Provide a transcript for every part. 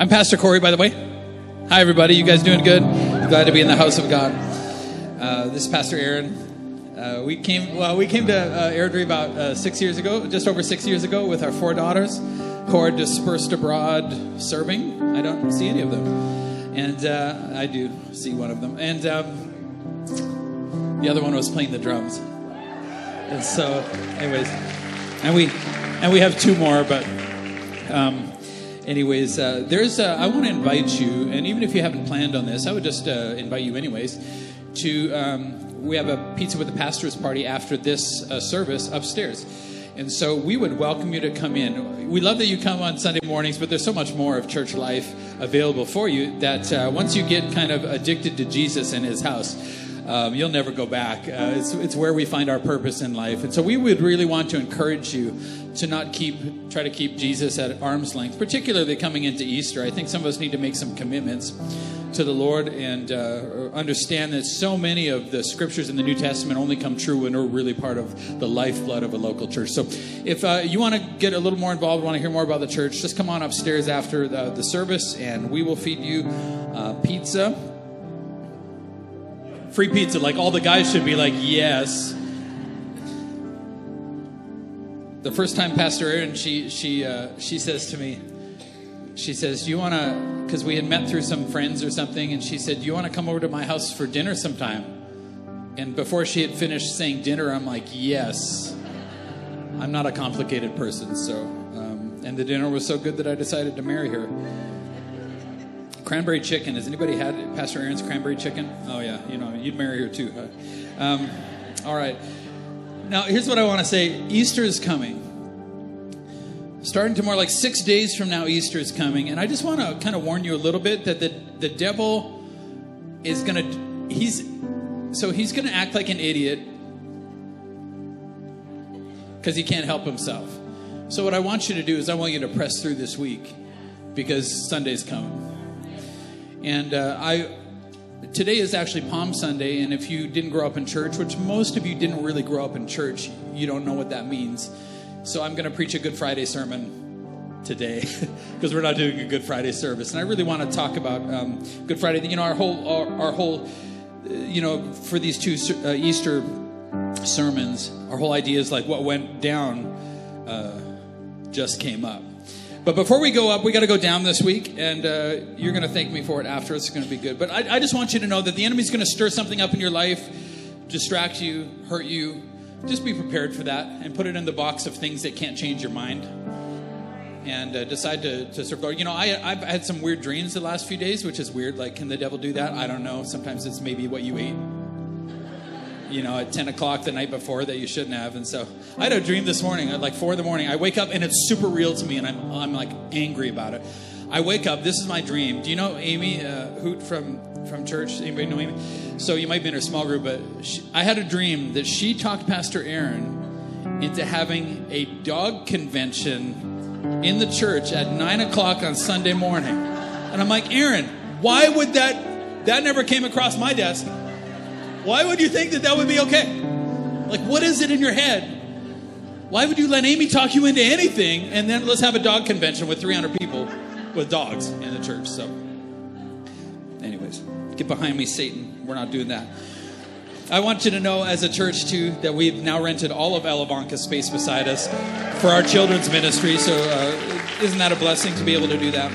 I'm Pastor Corey, by the way. Hi, everybody. You guys doing good? Glad to be in the house of God. Uh, this is Pastor Aaron. Uh, we came well. We came to uh, Airdrie about uh, six years ago, just over six years ago, with our four daughters, who are dispersed abroad serving. I don't see any of them, and uh, I do see one of them. And um, the other one was playing the drums. And so, anyways, and we and we have two more, but. Um, anyways, uh, there's. Uh, I want to invite you, and even if you haven't planned on this, I would just uh, invite you anyways. To um, we have a pizza with the pastors party after this uh, service upstairs, and so we would welcome you to come in. We love that you come on Sunday mornings, but there's so much more of church life available for you that uh, once you get kind of addicted to Jesus and His house. Um, you'll never go back. Uh, it's, it's where we find our purpose in life. And so we would really want to encourage you to not keep, try to keep Jesus at arm's length, particularly coming into Easter. I think some of us need to make some commitments to the Lord and uh, understand that so many of the scriptures in the New Testament only come true when we're really part of the lifeblood of a local church. So if uh, you want to get a little more involved, want to hear more about the church, just come on upstairs after the, the service and we will feed you uh, pizza free pizza. Like all the guys should be like, yes. The first time Pastor Aaron, she she uh, she says to me, she says, "Do you want to?" Because we had met through some friends or something, and she said, "Do you want to come over to my house for dinner sometime?" And before she had finished saying dinner, I'm like, "Yes." I'm not a complicated person, so um, and the dinner was so good that I decided to marry her. Cranberry chicken. Has anybody had Pastor Aaron's cranberry chicken? Oh yeah, you know you'd marry her too. Huh? Um, all right. Now here's what I want to say. Easter is coming. Starting tomorrow, like six days from now, Easter is coming, and I just want to kind of warn you a little bit that the the devil is gonna he's so he's gonna act like an idiot because he can't help himself. So what I want you to do is I want you to press through this week because Sunday's coming. And uh, I today is actually Palm Sunday, and if you didn't grow up in church, which most of you didn't really grow up in church, you don't know what that means. So I'm going to preach a Good Friday sermon today because we're not doing a Good Friday service, and I really want to talk about um, Good Friday. You know, our whole our, our whole uh, you know for these two uh, Easter sermons, our whole idea is like what went down uh, just came up. But before we go up, we got to go down this week, and uh, you're going to thank me for it after. It's going to be good. But I, I just want you to know that the enemy's going to stir something up in your life, distract you, hurt you. Just be prepared for that, and put it in the box of things that can't change your mind. And uh, decide to, to serve God. You know, I, I've had some weird dreams the last few days, which is weird. Like, can the devil do that? I don't know. Sometimes it's maybe what you ate you know, at 10 o'clock the night before that you shouldn't have. And so I had a dream this morning at like 4 in the morning. I wake up and it's super real to me and I'm, I'm like angry about it. I wake up, this is my dream. Do you know Amy uh, Hoot from, from church? Anybody know Amy? So you might be in her small group, but she, I had a dream that she talked Pastor Aaron into having a dog convention in the church at 9 o'clock on Sunday morning. And I'm like, Aaron, why would that, that never came across my desk. Why would you think that that would be okay? Like, what is it in your head? Why would you let Amy talk you into anything and then let's have a dog convention with 300 people with dogs in the church? So, anyways, get behind me, Satan. We're not doing that. I want you to know, as a church, too, that we've now rented all of Elevanca's space beside us for our children's ministry. So, uh, isn't that a blessing to be able to do that?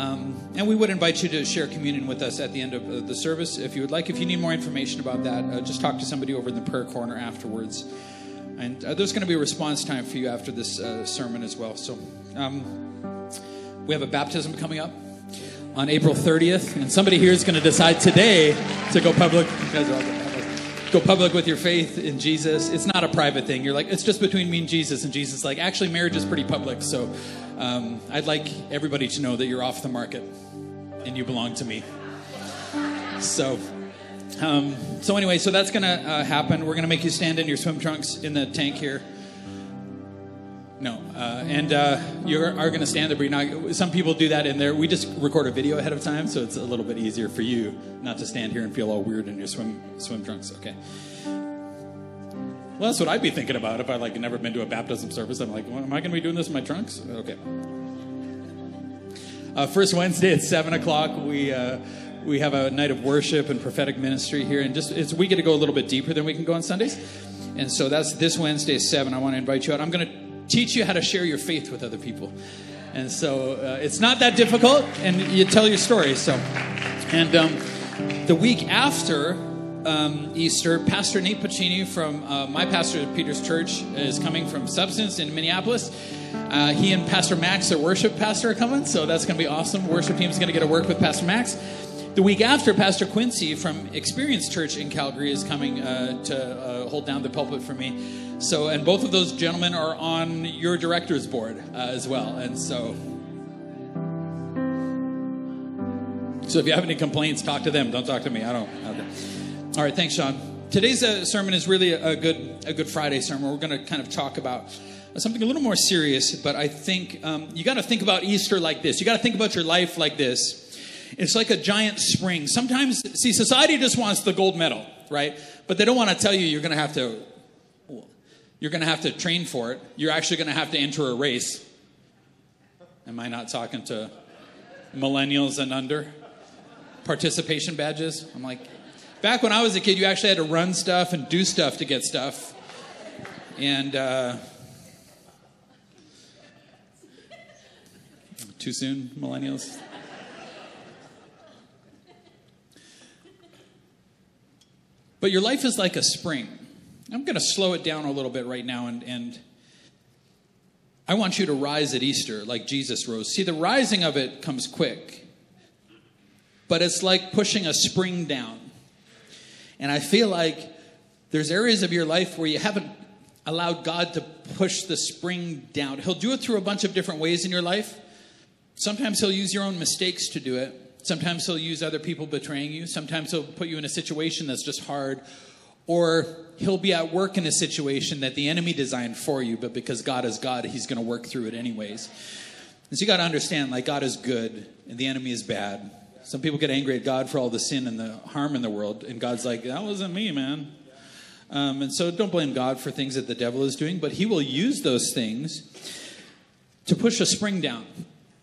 Um, and we would invite you to share communion with us at the end of the service if you would like. If you need more information about that, uh, just talk to somebody over in the prayer corner afterwards. And uh, there's going to be a response time for you after this uh, sermon as well. So um, we have a baptism coming up on April 30th, and somebody here is going to decide today to go public. Go public with your faith in Jesus. It's not a private thing. You're like, it's just between me and Jesus. And Jesus, like, actually, marriage is pretty public. So um, I'd like everybody to know that you're off the market and you belong to me. So, um, so anyway, so that's to uh, happen. We're to make you stand in your swim trunks in the tank here. No, uh, and uh, you are going to stand there. Now, some people do that in there. We just record a video ahead of time, so it's a little bit easier for you not to stand here and feel all weird in your swim swim trunks. Okay. Well, that's what I'd be thinking about if I like never been to a baptism service. I'm like, well, am I going to be doing this in my trunks? Okay. Uh, first Wednesday at seven o'clock, we uh, we have a night of worship and prophetic ministry here, and just it's, we get to go a little bit deeper than we can go on Sundays. And so that's this Wednesday seven. I want to invite you out. I'm going to teach you how to share your faith with other people, and so uh, it's not that difficult, and you tell your story. So, and um, the week after um, Easter, Pastor Nate Pacini from uh, my pastor at Peter's Church is coming from Substance in Minneapolis. Uh, he and Pastor Max, their worship pastor, are coming, so that's going to be awesome. Worship team is going to get to work with Pastor Max. The week after, Pastor Quincy from Experience Church in Calgary is coming uh, to uh, hold down the pulpit for me. So, and both of those gentlemen are on your director's board uh, as well, and so. So if you have any complaints, talk to them. Don't talk to me. I don't. Okay. All right, thanks, Sean. Today's uh, sermon is really a, good a Good Friday sermon. We're going to kind of talk about something a little more serious, but I think um, you got to think about Easter like this. You got to think about your life like this. It's like a giant spring. Sometimes, see, society just wants the gold medal, right? But they don't want to tell you you're going to have to. You're going to have to train for it. You're actually going to have to enter a race. Am I not talking to millennials and under? Participation badges. I'm like, Back when I was a kid, you actually had to run stuff and do stuff to get stuff. And uh, too soon, millennials? But your life is like a spring. I'm going to slow it down a little bit right now, and, and I want you to rise at Easter like Jesus rose. See, the rising of it comes quick, but it's like pushing a spring down. And I feel like there's areas of your life where you haven't allowed God to push the spring down. He'll do it through a bunch of different ways in your life. Sometimes He'll use your own mistakes to do it. Sometimes He'll use other people betraying you. Sometimes He'll put you in a situation that's just hard. Or He'll be at work in a situation that the enemy designed for you, but because God is God, He's going to work through it anyways. And so you got to understand, like, God is good and the enemy is bad. Some people get angry at God for all the sin and the harm in the world, and God's like, that wasn't me, man. Um, and so don't blame God for things that the devil is doing, but he will use those things to push a spring down.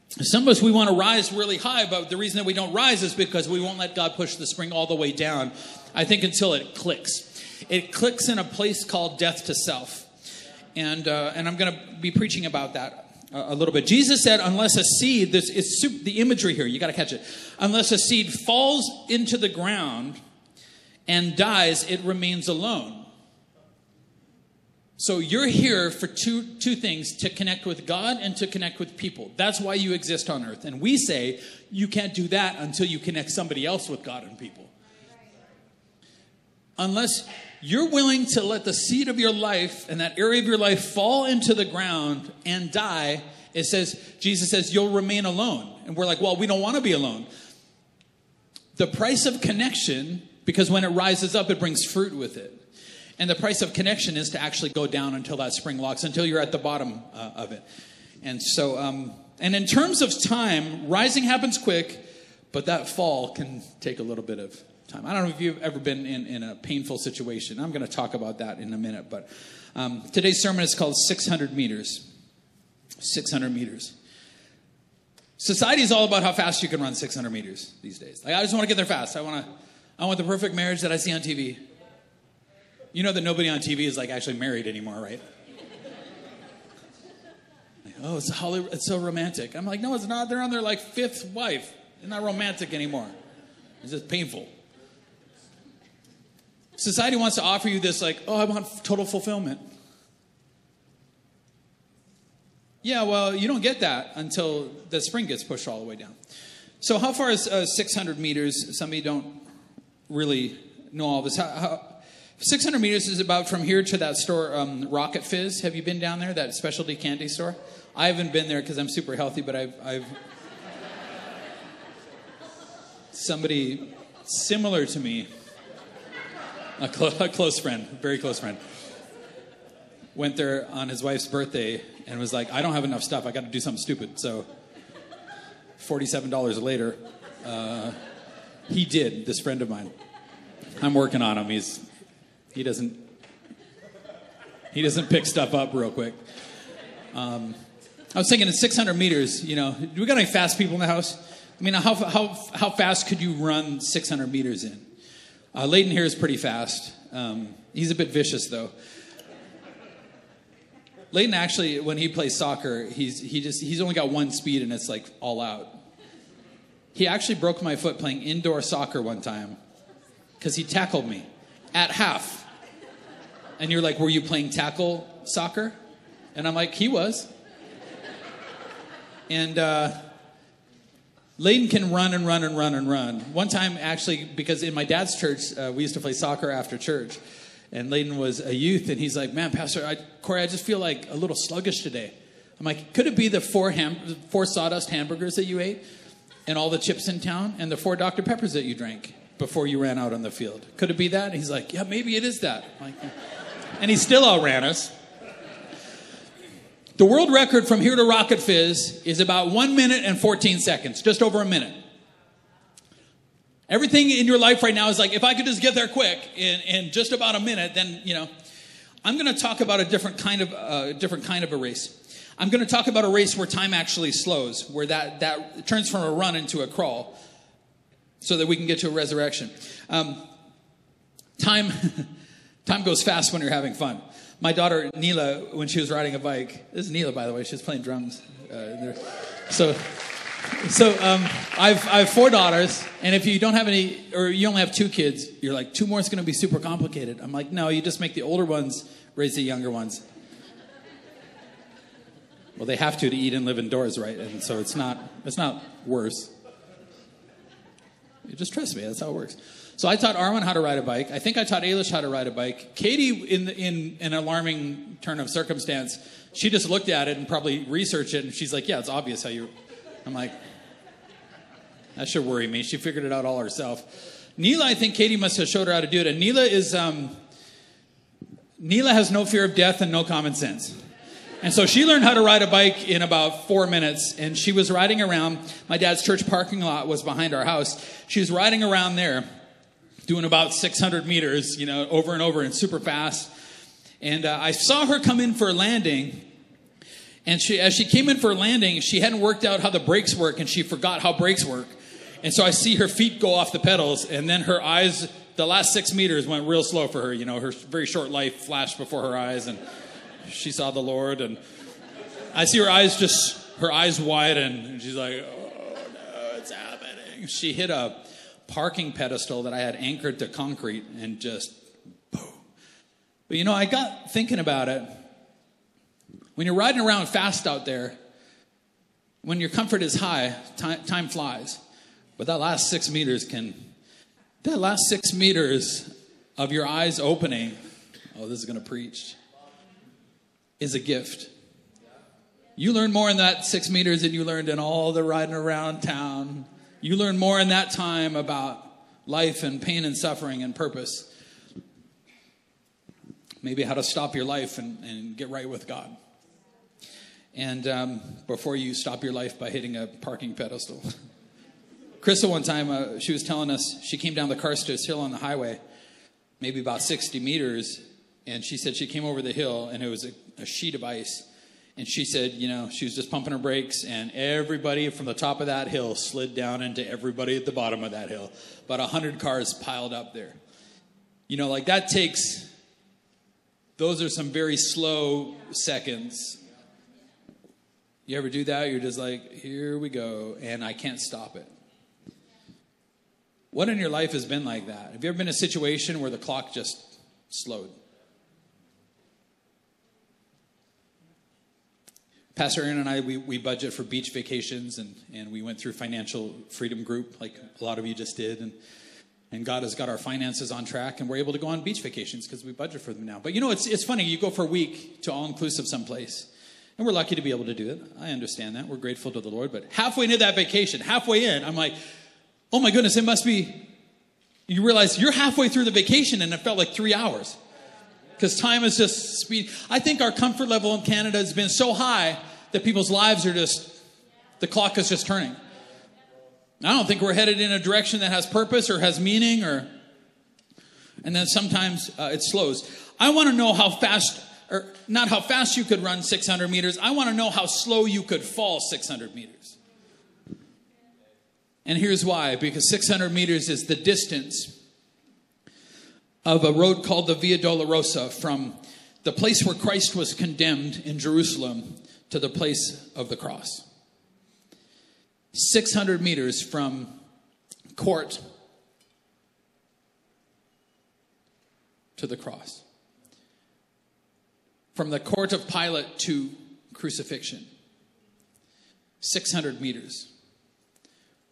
Some of us, we want to rise really high, but the reason that we don't rise is because we won't let God push the spring all the way down, I think, until it clicks. It clicks in a place called death to self. And, uh, and I'm going to be preaching about that a little bit. Jesus said, unless a seed, this is the imagery here, you got to catch it. Unless a seed falls into the ground and dies, it remains alone. So you're here for two, two things to connect with God and to connect with people. That's why you exist on earth. And we say you can't do that until you connect somebody else with God and people. Unless you're willing to let the seed of your life and that area of your life fall into the ground and die, it says, Jesus says, you'll remain alone. And we're like, well, we don't want to be alone. The price of connection, because when it rises up, it brings fruit with it. And the price of connection is to actually go down until that spring locks, until you're at the bottom uh, of it. And so, um, and in terms of time, rising happens quick, but that fall can take a little bit of time. I don't know if you've ever been in, in a painful situation. I'm going to talk about that in a minute. But um, today's sermon is called 600 Meters. 600 meters. Society is all about how fast you can run 600 meters these days. Like, I just want to get there fast. I want to. I want the perfect marriage that I see on TV. You know that nobody on TV is like actually married anymore, right? Like, oh, it's, Hollywood, it's so romantic. I'm like, no, it's not. They're on their like fifth wife. It's not romantic anymore. It's just painful. Society wants to offer you this, like, oh, I want total fulfillment. Yeah, well, you don't get that until the spring gets pushed all the way down. So, how far is uh, 600 meters? Some of you don't really know all this. How, how, 600 meters is about from here to that store, um, Rocket Fizz. Have you been down there, that specialty candy store? I haven't been there because I'm super healthy, but I've, I've somebody similar to me a, clo- a close friend, very close friend, went there on his wife's birthday and was like, I don't have enough stuff. I got to do something stupid. So, $47 later, uh, he did, this friend of mine. I'm working on him. He's, he doesn't, he doesn't pick stuff up real quick. Um, I was thinking at 600 meters, you know, do we got any fast people in the house? I mean, how, how, how fast could you run 600 meters in? Uh, Layden here is pretty fast. Um, he's a bit vicious, though. Layden actually, when he plays soccer, he's, he just, he's only got one speed and it's like all out. He actually broke my foot playing indoor soccer one time because he tackled me at half. And you're like, were you playing tackle soccer? And I'm like, he was. And uh, Layden can run and run and run and run. One time, actually, because in my dad's church, uh, we used to play soccer after church. And Layden was a youth, and he's like, Man, Pastor, I, Corey, I just feel like a little sluggish today. I'm like, Could it be the four, ham- four sawdust hamburgers that you ate, and all the chips in town, and the four Dr. Peppers that you drank before you ran out on the field? Could it be that? And he's like, Yeah, maybe it is that. Like, and he still outran us. The world record from here to Rocket Fizz is about one minute and 14 seconds, just over a minute. Everything in your life right now is like, if I could just get there quick in, in just about a minute, then, you know, I'm going to talk about a different kind of, uh, different kind of a race. I'm going to talk about a race where time actually slows, where that, that turns from a run into a crawl, so that we can get to a resurrection. Um, time, time goes fast when you're having fun my daughter Neela, when she was riding a bike, this is Neela, by the way, she's playing drums. Uh, so, so um, I've, I have four daughters, and if you don't have any, or you only have two kids, you're like, two more is going to be super complicated. I'm like, no, you just make the older ones raise the younger ones. Well, they have to to eat and live indoors, right? And so it's not, it's not worse. Just trust me, that's how it works. So I taught Arwen how to ride a bike. I think I taught Ailish how to ride a bike. Katie, in, in an alarming turn of circumstance, she just looked at it and probably researched it, and she's like, "Yeah, it's obvious how you." I'm like, that should worry me. She figured it out all herself. Neela, I think Katie must have showed her how to do it, and Neela is um, Neela has no fear of death and no common sense. And so she learned how to ride a bike in about four minutes. And she was riding around. My dad's church parking lot was behind our house. She was riding around there doing about 600 meters, you know, over and over and super fast. And uh, I saw her come in for a landing. And she, as she came in for a landing, she hadn't worked out how the brakes work and she forgot how brakes work. And so I see her feet go off the pedals and then her eyes, the last six meters went real slow for her. You know, her very short life flashed before her eyes and she saw the Lord. And I see her eyes just, her eyes widen and she's like, oh no, it's happening. She hit a, parking pedestal that I had anchored to concrete and just boom. But you know, I got thinking about it. When you're riding around fast out there, when your comfort is high, time, time flies. But that last six meters can, that last six meters of your eyes opening, oh, this is going to preach, is a gift. You learn more in that six meters than you learned in all the riding around town you learn more in that time about life and pain and suffering and purpose. Maybe how to stop your life and, and get right with God. And um, before you stop your life by hitting a parking pedestal. Crystal, one time, uh, she was telling us she came down the Carstairs Hill on the highway, maybe about 60 meters, and she said she came over the hill and it was a, a sheet of ice and she said, you know, she was just pumping her brakes, and everybody from the top of that hill slid down into everybody at the bottom of that hill. About 100 cars piled up there. You know, like that takes, those are some very slow seconds. You ever do that? You're just like, here we go, and I can't stop it. What in your life has been like that? Have you ever been in a situation where the clock just slowed? Pastor Aaron and I, we, we budget for beach vacations, and, and we went through Financial Freedom Group, like a lot of you just did. And, and God has got our finances on track, and we're able to go on beach vacations because we budget for them now. But you know, it's, it's funny. You go for a week to all inclusive someplace, and we're lucky to be able to do it. I understand that. We're grateful to the Lord. But halfway into that vacation, halfway in, I'm like, oh my goodness, it must be. You realize you're halfway through the vacation, and it felt like three hours because time is just speed. I think our comfort level in Canada has been so high that people's lives are just, the clock is just turning. I don't think we're headed in a direction that has purpose or has meaning or, and then sometimes uh, it slows. I want to know how fast or not how fast you could run 600 meters. I want to know how slow you could fall 600 meters. And here's why because 600 meters is the distance of a road called the Via Dolorosa from the place where Christ was condemned in Jerusalem to the place of the cross. 600 meters from court to the cross. From the court of Pilate to crucifixion. 600 meters.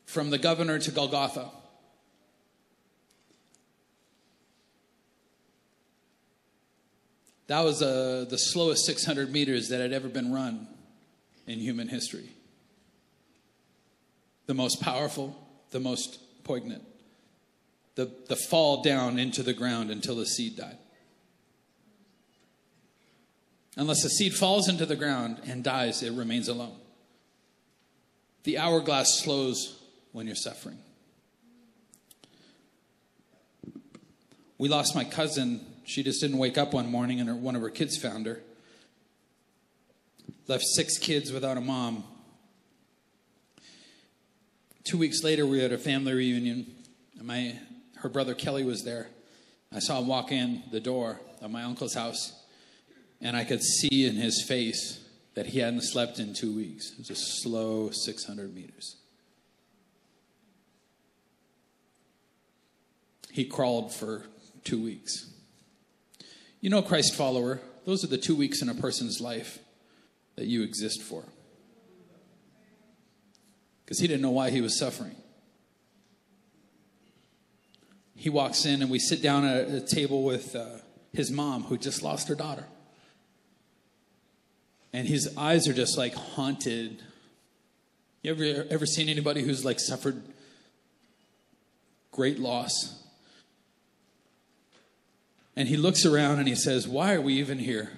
From the governor to Golgotha. That was uh, the slowest 600 meters that had ever been run in human history. The most powerful, the most poignant. The, the fall down into the ground until the seed died. Unless the seed falls into the ground and dies, it remains alone. The hourglass slows when you're suffering. We lost my cousin. She just didn't wake up one morning and her, one of her kids found her. Left six kids without a mom. Two weeks later, we at a family reunion. And my, her brother Kelly was there. I saw him walk in the door of my uncle's house, and I could see in his face that he hadn't slept in two weeks. It was a slow 600 meters. He crawled for two weeks. You know, Christ follower, those are the two weeks in a person's life that you exist for because he didn't know why he was suffering. He walks in, and we sit down at a table with uh, his mom, who just lost her daughter. And his eyes are just like haunted. You ever, ever seen anybody who's like suffered great loss? And he looks around and he says, Why are we even here?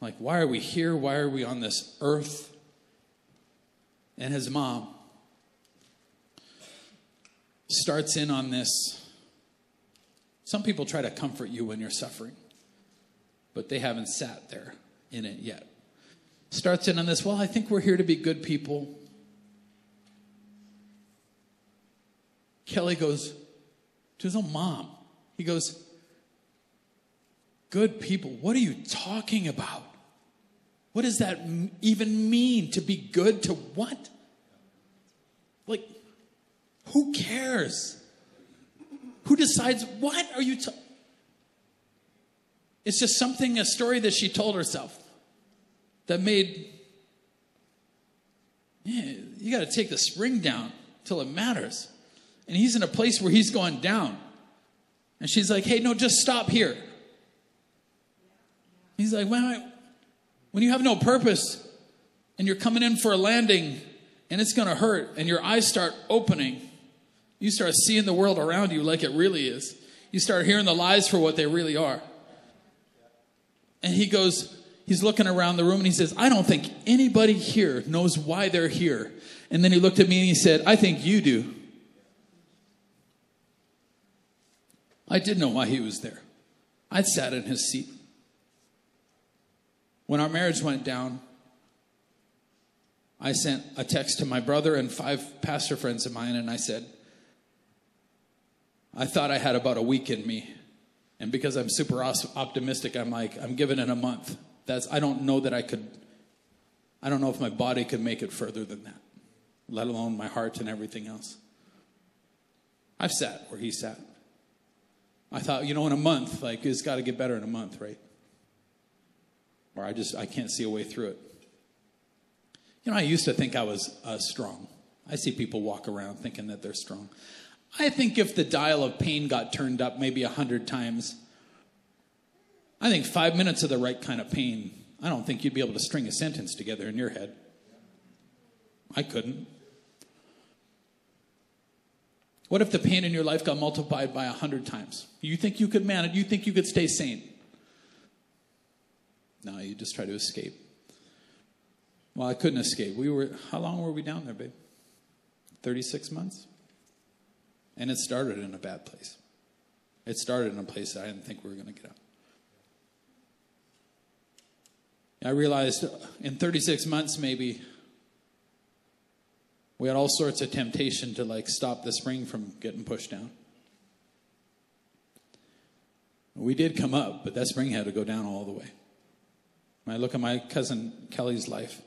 Like, why are we here? Why are we on this earth? And his mom starts in on this. Some people try to comfort you when you're suffering, but they haven't sat there in it yet. Starts in on this, well, I think we're here to be good people. Kelly goes to his own mom. He goes, Good people, what are you talking about? What does that even mean to be good to what? Like, who cares? Who decides what are you? Ta-? It's just something, a story that she told herself that made. Yeah, you got to take the spring down till it matters. And he's in a place where he's going down. And she's like, hey, no, just stop here. He's like, when you have no purpose and you're coming in for a landing and it's going to hurt and your eyes start opening you start seeing the world around you like it really is. You start hearing the lies for what they really are. And he goes, he's looking around the room and he says, I don't think anybody here knows why they're here. And then he looked at me and he said, I think you do. I did know why he was there. I'd sat in his seat. When our marriage went down, I sent a text to my brother and five pastor friends of mine, and I said, I thought I had about a week in me. And because I'm super optimistic, I'm like, I'm giving it a month. That's, I don't know that I could, I don't know if my body could make it further than that, let alone my heart and everything else. I've sat where he sat. I thought, you know, in a month, like, it's got to get better in a month, right? Or I just, I can't see a way through it. You know, I used to think I was uh, strong. I see people walk around thinking that they're strong. I think if the dial of pain got turned up maybe a hundred times, I think five minutes of the right kind of pain, I don't think you'd be able to string a sentence together in your head. I couldn't. What if the pain in your life got multiplied by a hundred times? You think you could manage? You think you could stay sane? No, you just try to escape. Well, I couldn't escape. We were. How long were we down there, babe? Thirty-six months. And it started in a bad place. It started in a place that I didn't think we were going to get out. I realized in 36 months, maybe, we had all sorts of temptation to like stop the spring from getting pushed down. We did come up, but that spring had to go down all the way. I look at my cousin Kelly's life,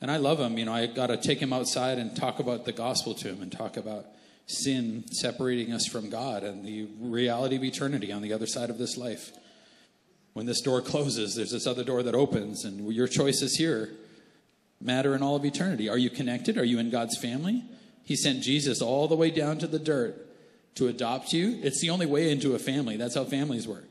and I love him. You know, I got to take him outside and talk about the gospel to him and talk about sin separating us from God and the reality of eternity on the other side of this life. When this door closes, there's this other door that opens, and your choices here matter in all of eternity. Are you connected? Are you in God's family? He sent Jesus all the way down to the dirt to adopt you. It's the only way into a family. That's how families work.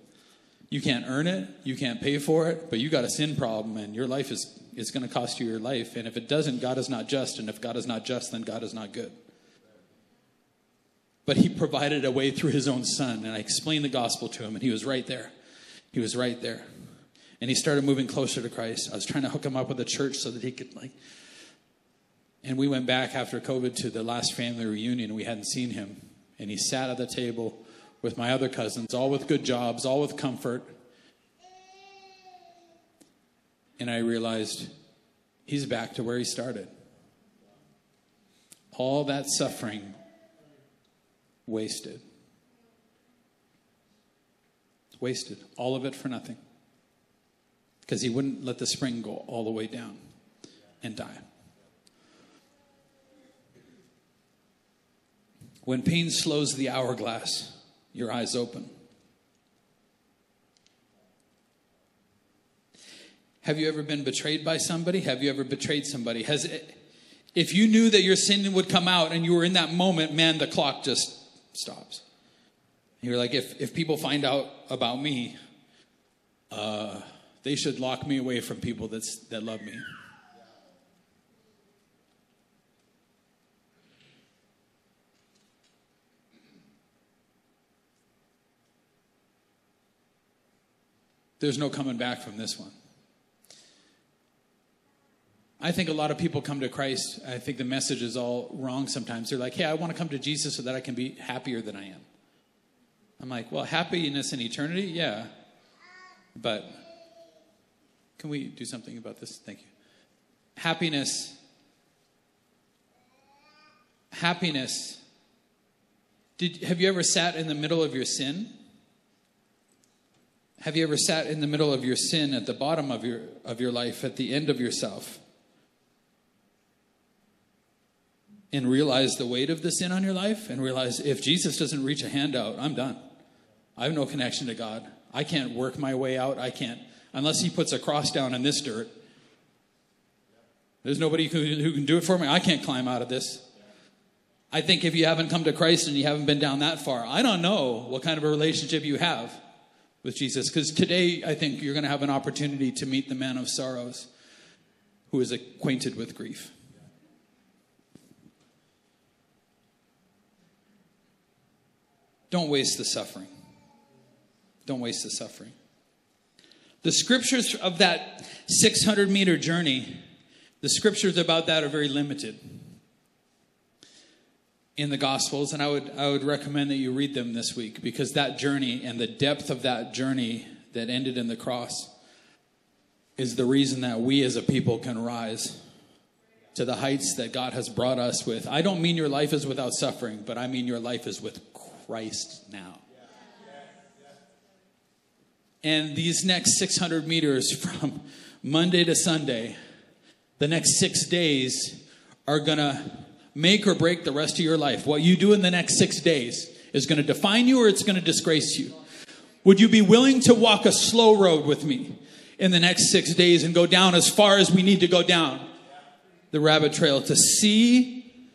You can't earn it, you can't pay for it, but you got a sin problem, and your life is, is going to cost you your life. And if it doesn't, God is not just. And if God is not just, then God is not good. But He provided a way through His own Son, and I explained the gospel to him, and He was right there. He was right there. And he started moving closer to Christ. I was trying to hook him up with a church so that he could, like, and we went back after COVID to the last family reunion, we hadn't seen him. And he sat at the table with my other cousins, all with good jobs, all with comfort. And I realized he's back to where he started. All that suffering wasted. Wasted. All of it for nothing. Because he wouldn't let the spring go all the way down and die. When pain slows the hourglass, your eyes open. Have you ever been betrayed by somebody? Have you ever betrayed somebody? Has it, if you knew that your sin would come out and you were in that moment, man, the clock just stops. You're like, if, if people find out about me, uh, they should lock me away from people that's, that love me. There's no coming back from this one. I think a lot of people come to Christ. I think the message is all wrong sometimes. They're like, hey, I want to come to Jesus so that I can be happier than I am. I'm like, well, happiness in eternity? Yeah. But can we do something about this? Thank you. Happiness. Happiness. Did, have you ever sat in the middle of your sin? Have you ever sat in the middle of your sin at the bottom of your, of your life, at the end of yourself, and realized the weight of the sin on your life and realized if Jesus doesn't reach a hand out, I'm done. I have no connection to God. I can't work my way out. I can't, unless He puts a cross down in this dirt. There's nobody who, who can do it for me. I can't climb out of this. I think if you haven't come to Christ and you haven't been down that far, I don't know what kind of a relationship you have with Jesus. Because today, I think you're going to have an opportunity to meet the man of sorrows who is acquainted with grief. Don't waste the suffering. Don't waste the suffering. The scriptures of that 600 meter journey, the scriptures about that are very limited in the Gospels, and I would, I would recommend that you read them this week because that journey and the depth of that journey that ended in the cross is the reason that we as a people can rise to the heights that God has brought us with. I don't mean your life is without suffering, but I mean your life is with Christ now. And these next 600 meters from Monday to Sunday, the next six days are going to make or break the rest of your life. What you do in the next six days is going to define you or it's going to disgrace you. Would you be willing to walk a slow road with me in the next six days and go down as far as we need to go down the rabbit trail to see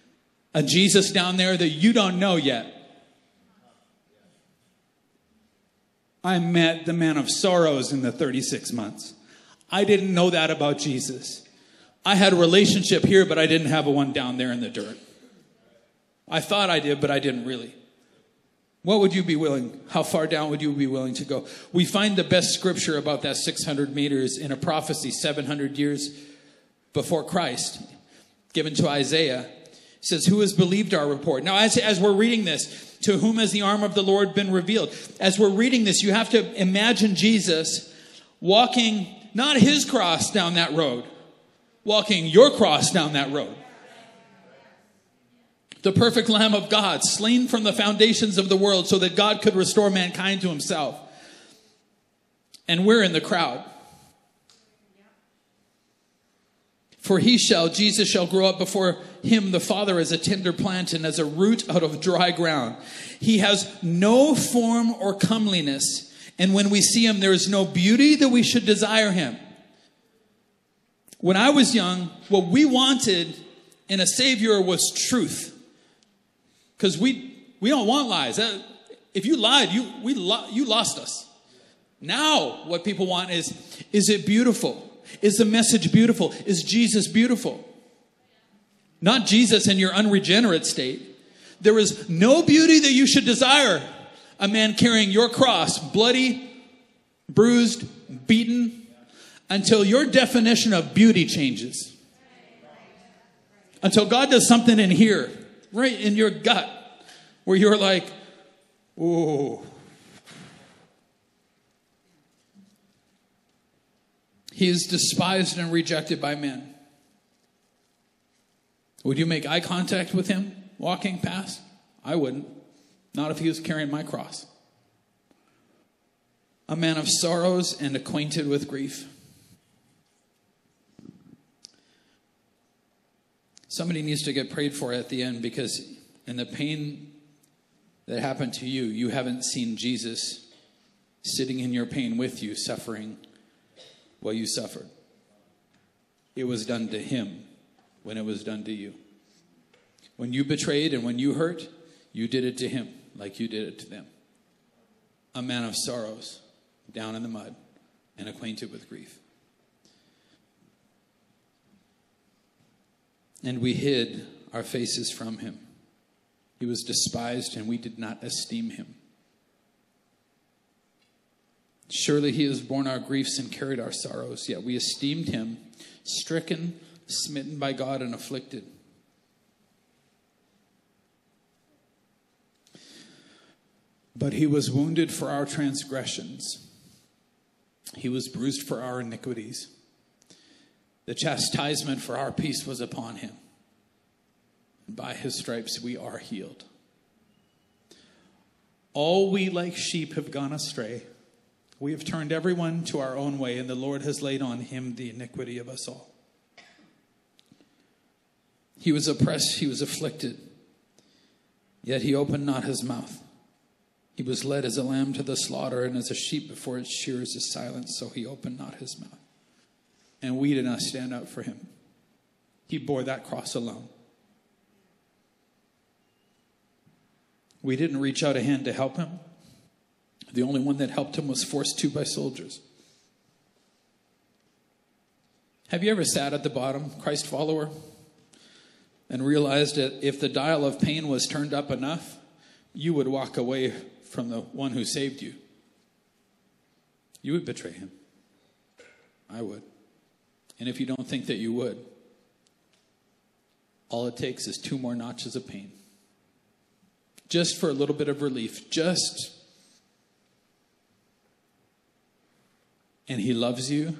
a Jesus down there that you don't know yet? I met the man of sorrows in the 36 months. I didn't know that about Jesus. I had a relationship here, but I didn't have a one down there in the dirt. I thought I did, but I didn't really. What would you be willing? How far down would you be willing to go? We find the best scripture about that 600 meters in a prophecy 700 years before Christ, given to Isaiah. It says, Who has believed our report? Now, as, as we're reading this, to whom has the arm of the Lord been revealed? As we're reading this, you have to imagine Jesus walking not his cross down that road, walking your cross down that road. The perfect Lamb of God, slain from the foundations of the world so that God could restore mankind to himself. And we're in the crowd. For he shall, Jesus shall grow up before him, the Father, as a tender plant and as a root out of dry ground. He has no form or comeliness, and when we see him, there is no beauty that we should desire him. When I was young, what we wanted in a Savior was truth. Because we, we don't want lies. Uh, if you lied, you, we, you lost us. Now, what people want is, is it beautiful? Is the message beautiful? Is Jesus beautiful? Not Jesus in your unregenerate state. There is no beauty that you should desire a man carrying your cross, bloody, bruised, beaten, until your definition of beauty changes. Until God does something in here, right in your gut, where you're like, oh, He is despised and rejected by men. Would you make eye contact with him walking past? I wouldn't. Not if he was carrying my cross. A man of sorrows and acquainted with grief. Somebody needs to get prayed for at the end because in the pain that happened to you, you haven't seen Jesus sitting in your pain with you, suffering while you suffered. It was done to him when it was done to you. When you betrayed and when you hurt, you did it to him like you did it to them. A man of sorrows, down in the mud, and acquainted with grief. And we hid our faces from him. He was despised, and we did not esteem him. Surely he has borne our griefs and carried our sorrows, yet we esteemed him stricken, smitten by God, and afflicted. But he was wounded for our transgressions, he was bruised for our iniquities. The chastisement for our peace was upon him. And by his stripes we are healed. All we like sheep have gone astray. We have turned everyone to our own way, and the Lord has laid on him the iniquity of us all. He was oppressed, he was afflicted, yet he opened not his mouth. He was led as a lamb to the slaughter, and as a sheep before its shearers is silent, so he opened not his mouth. And we did not stand up for him. He bore that cross alone. We didn't reach out a hand to help him. The only one that helped him was forced to by soldiers. Have you ever sat at the bottom, Christ follower, and realized that if the dial of pain was turned up enough, you would walk away from the one who saved you? You would betray him. I would. And if you don't think that you would, all it takes is two more notches of pain. Just for a little bit of relief, just And He loves you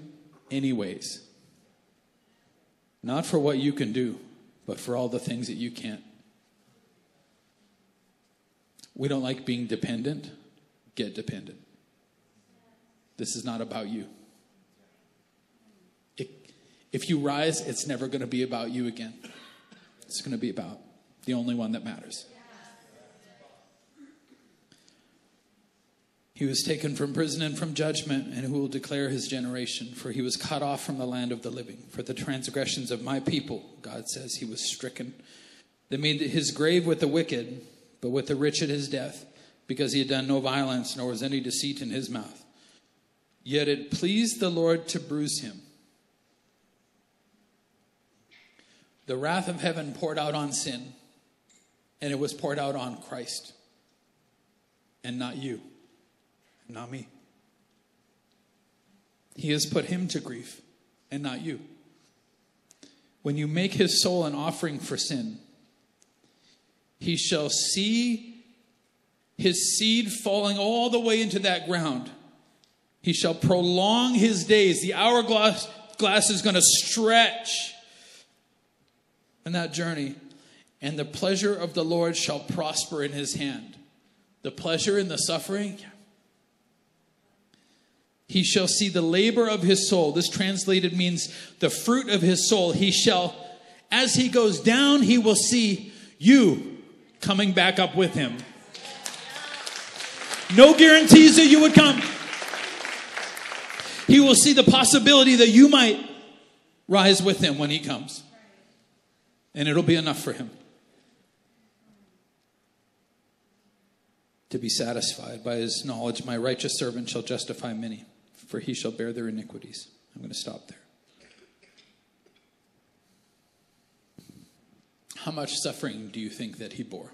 anyways. Not for what you can do, but for all the things that you can't. We don't like being dependent. Get dependent. This is not about you. If you rise, it's never going to be about you again. It's going to be about the only one that matters. He was taken from prison and from judgment, and who will declare his generation? For he was cut off from the land of the living. For the transgressions of my people, God says, he was stricken. They made his grave with the wicked, but with the rich at his death, because he had done no violence, nor was any deceit in his mouth. Yet it pleased the Lord to bruise him. The wrath of heaven poured out on sin, and it was poured out on Christ, and not you not me. He has put him to grief and not you. When you make his soul an offering for sin, he shall see his seed falling all the way into that ground He shall prolong his days. The hourglass glass is going to stretch in that journey. And the pleasure of the Lord shall prosper in his hand. The pleasure in the suffering. He shall see the labor of his soul. This translated means the fruit of his soul. He shall, as he goes down, he will see you coming back up with him. No guarantees that you would come. He will see the possibility that you might rise with him when he comes. And it'll be enough for him to be satisfied by his knowledge. My righteous servant shall justify many, for he shall bear their iniquities. I'm going to stop there. How much suffering do you think that he bore?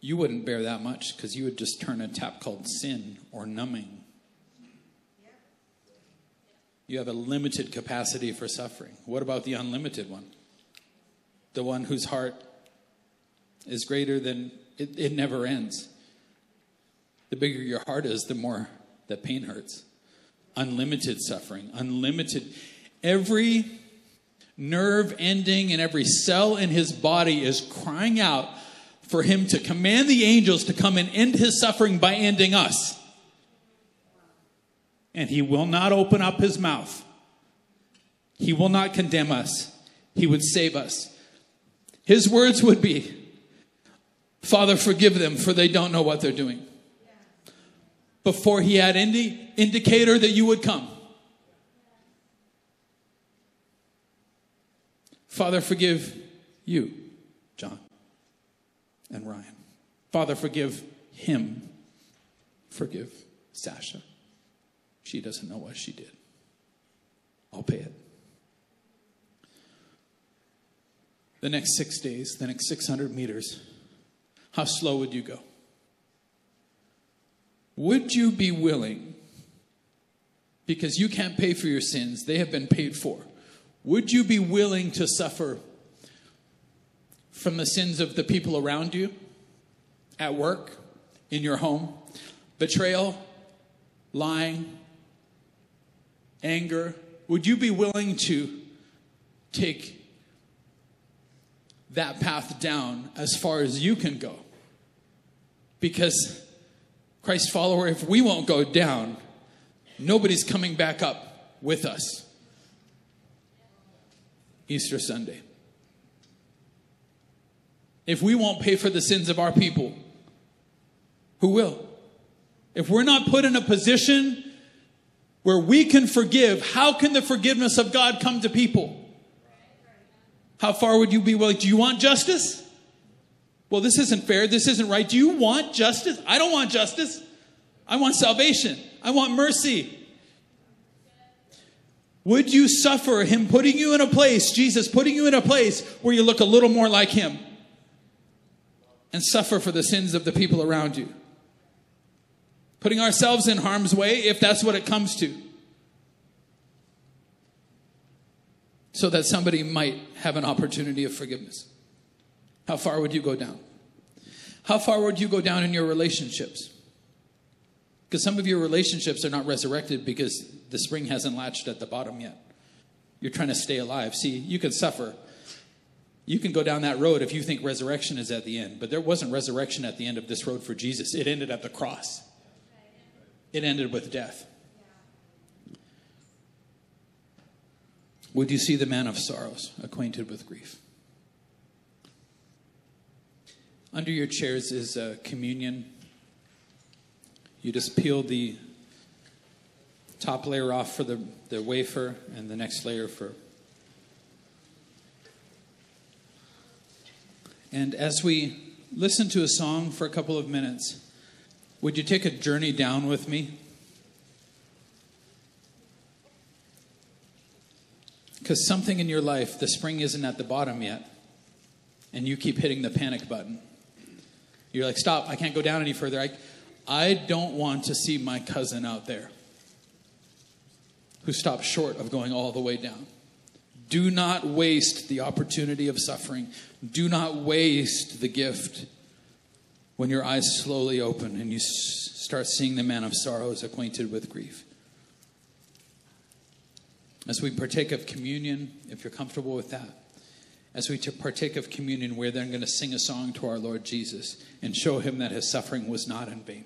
You wouldn't bear that much because you would just turn a tap called sin or numbing you have a limited capacity for suffering. What about the unlimited one? The one whose heart is greater than it, it never ends. The bigger your heart is, the more that pain hurts. Unlimited suffering, unlimited. Every nerve ending and every cell in his body is crying out for him to command the angels to come and end his suffering by ending us and he will not open up his mouth. He will not condemn us. He would save us. His words would be, Father, forgive them, for they don't know what they're doing. Before he had any indicator that you would come. Father, forgive you, John and Ryan. Father, forgive him. Forgive Sasha. She doesn't know what she did. I'll pay it. The next six days, the next 600 meters, how slow would you go? Would you be willing, because you can't pay for your sins, they have been paid for, would you be willing to suffer from the sins of the people around you, at work, in your home? Betrayal, lying, anger, would you be willing to take that path down as far as you can go? Because, Christ follower, if we won't go down, nobody's coming back up with us. Easter Sunday. If we won't pay for the sins of our people, who will? If we're not put in a position where we can forgive, how can the forgiveness of God come to people? How far would you be willing? Do you want justice? Well, this isn't fair. This isn't right. Do you want justice? I don't want justice. I want salvation. I want mercy. Would you suffer Him putting you in a place, Jesus putting you in a place where you look a little more like Him and suffer for the sins of the people around you? Putting ourselves in harm's way if that's what it comes to. So that somebody might have an opportunity of forgiveness. How far would you go down? How far would you go down in your relationships? Because some of your relationships are not resurrected because the spring hasn't latched at the bottom yet. You're trying to stay alive. See, you can suffer. You can go down that road if you think resurrection is at the end, but there wasn't resurrection at the end of this road for Jesus. It ended at the cross it ended with death. Would you see the man of sorrows, acquainted with grief? Under your chairs is a communion. You just peel the top layer off for the, the wafer and the next layer for. And as we listen to a song for a couple of minutes, would you take a journey down with me? Because something in your life, the spring isn't at the bottom yet, and you keep hitting the panic button. You're like, stop, I can't go down any further. I, I don't want to see my cousin out there who stopped short of going all the way down. Do not waste the opportunity of suffering. Do not waste the gift when your eyes slowly open and you s- start seeing the man of sorrows acquainted with grief. As we partake of communion, if you're comfortable with that, as we partake of communion, we're then going to sing a song to our Lord Jesus and show him that his suffering was not in vain.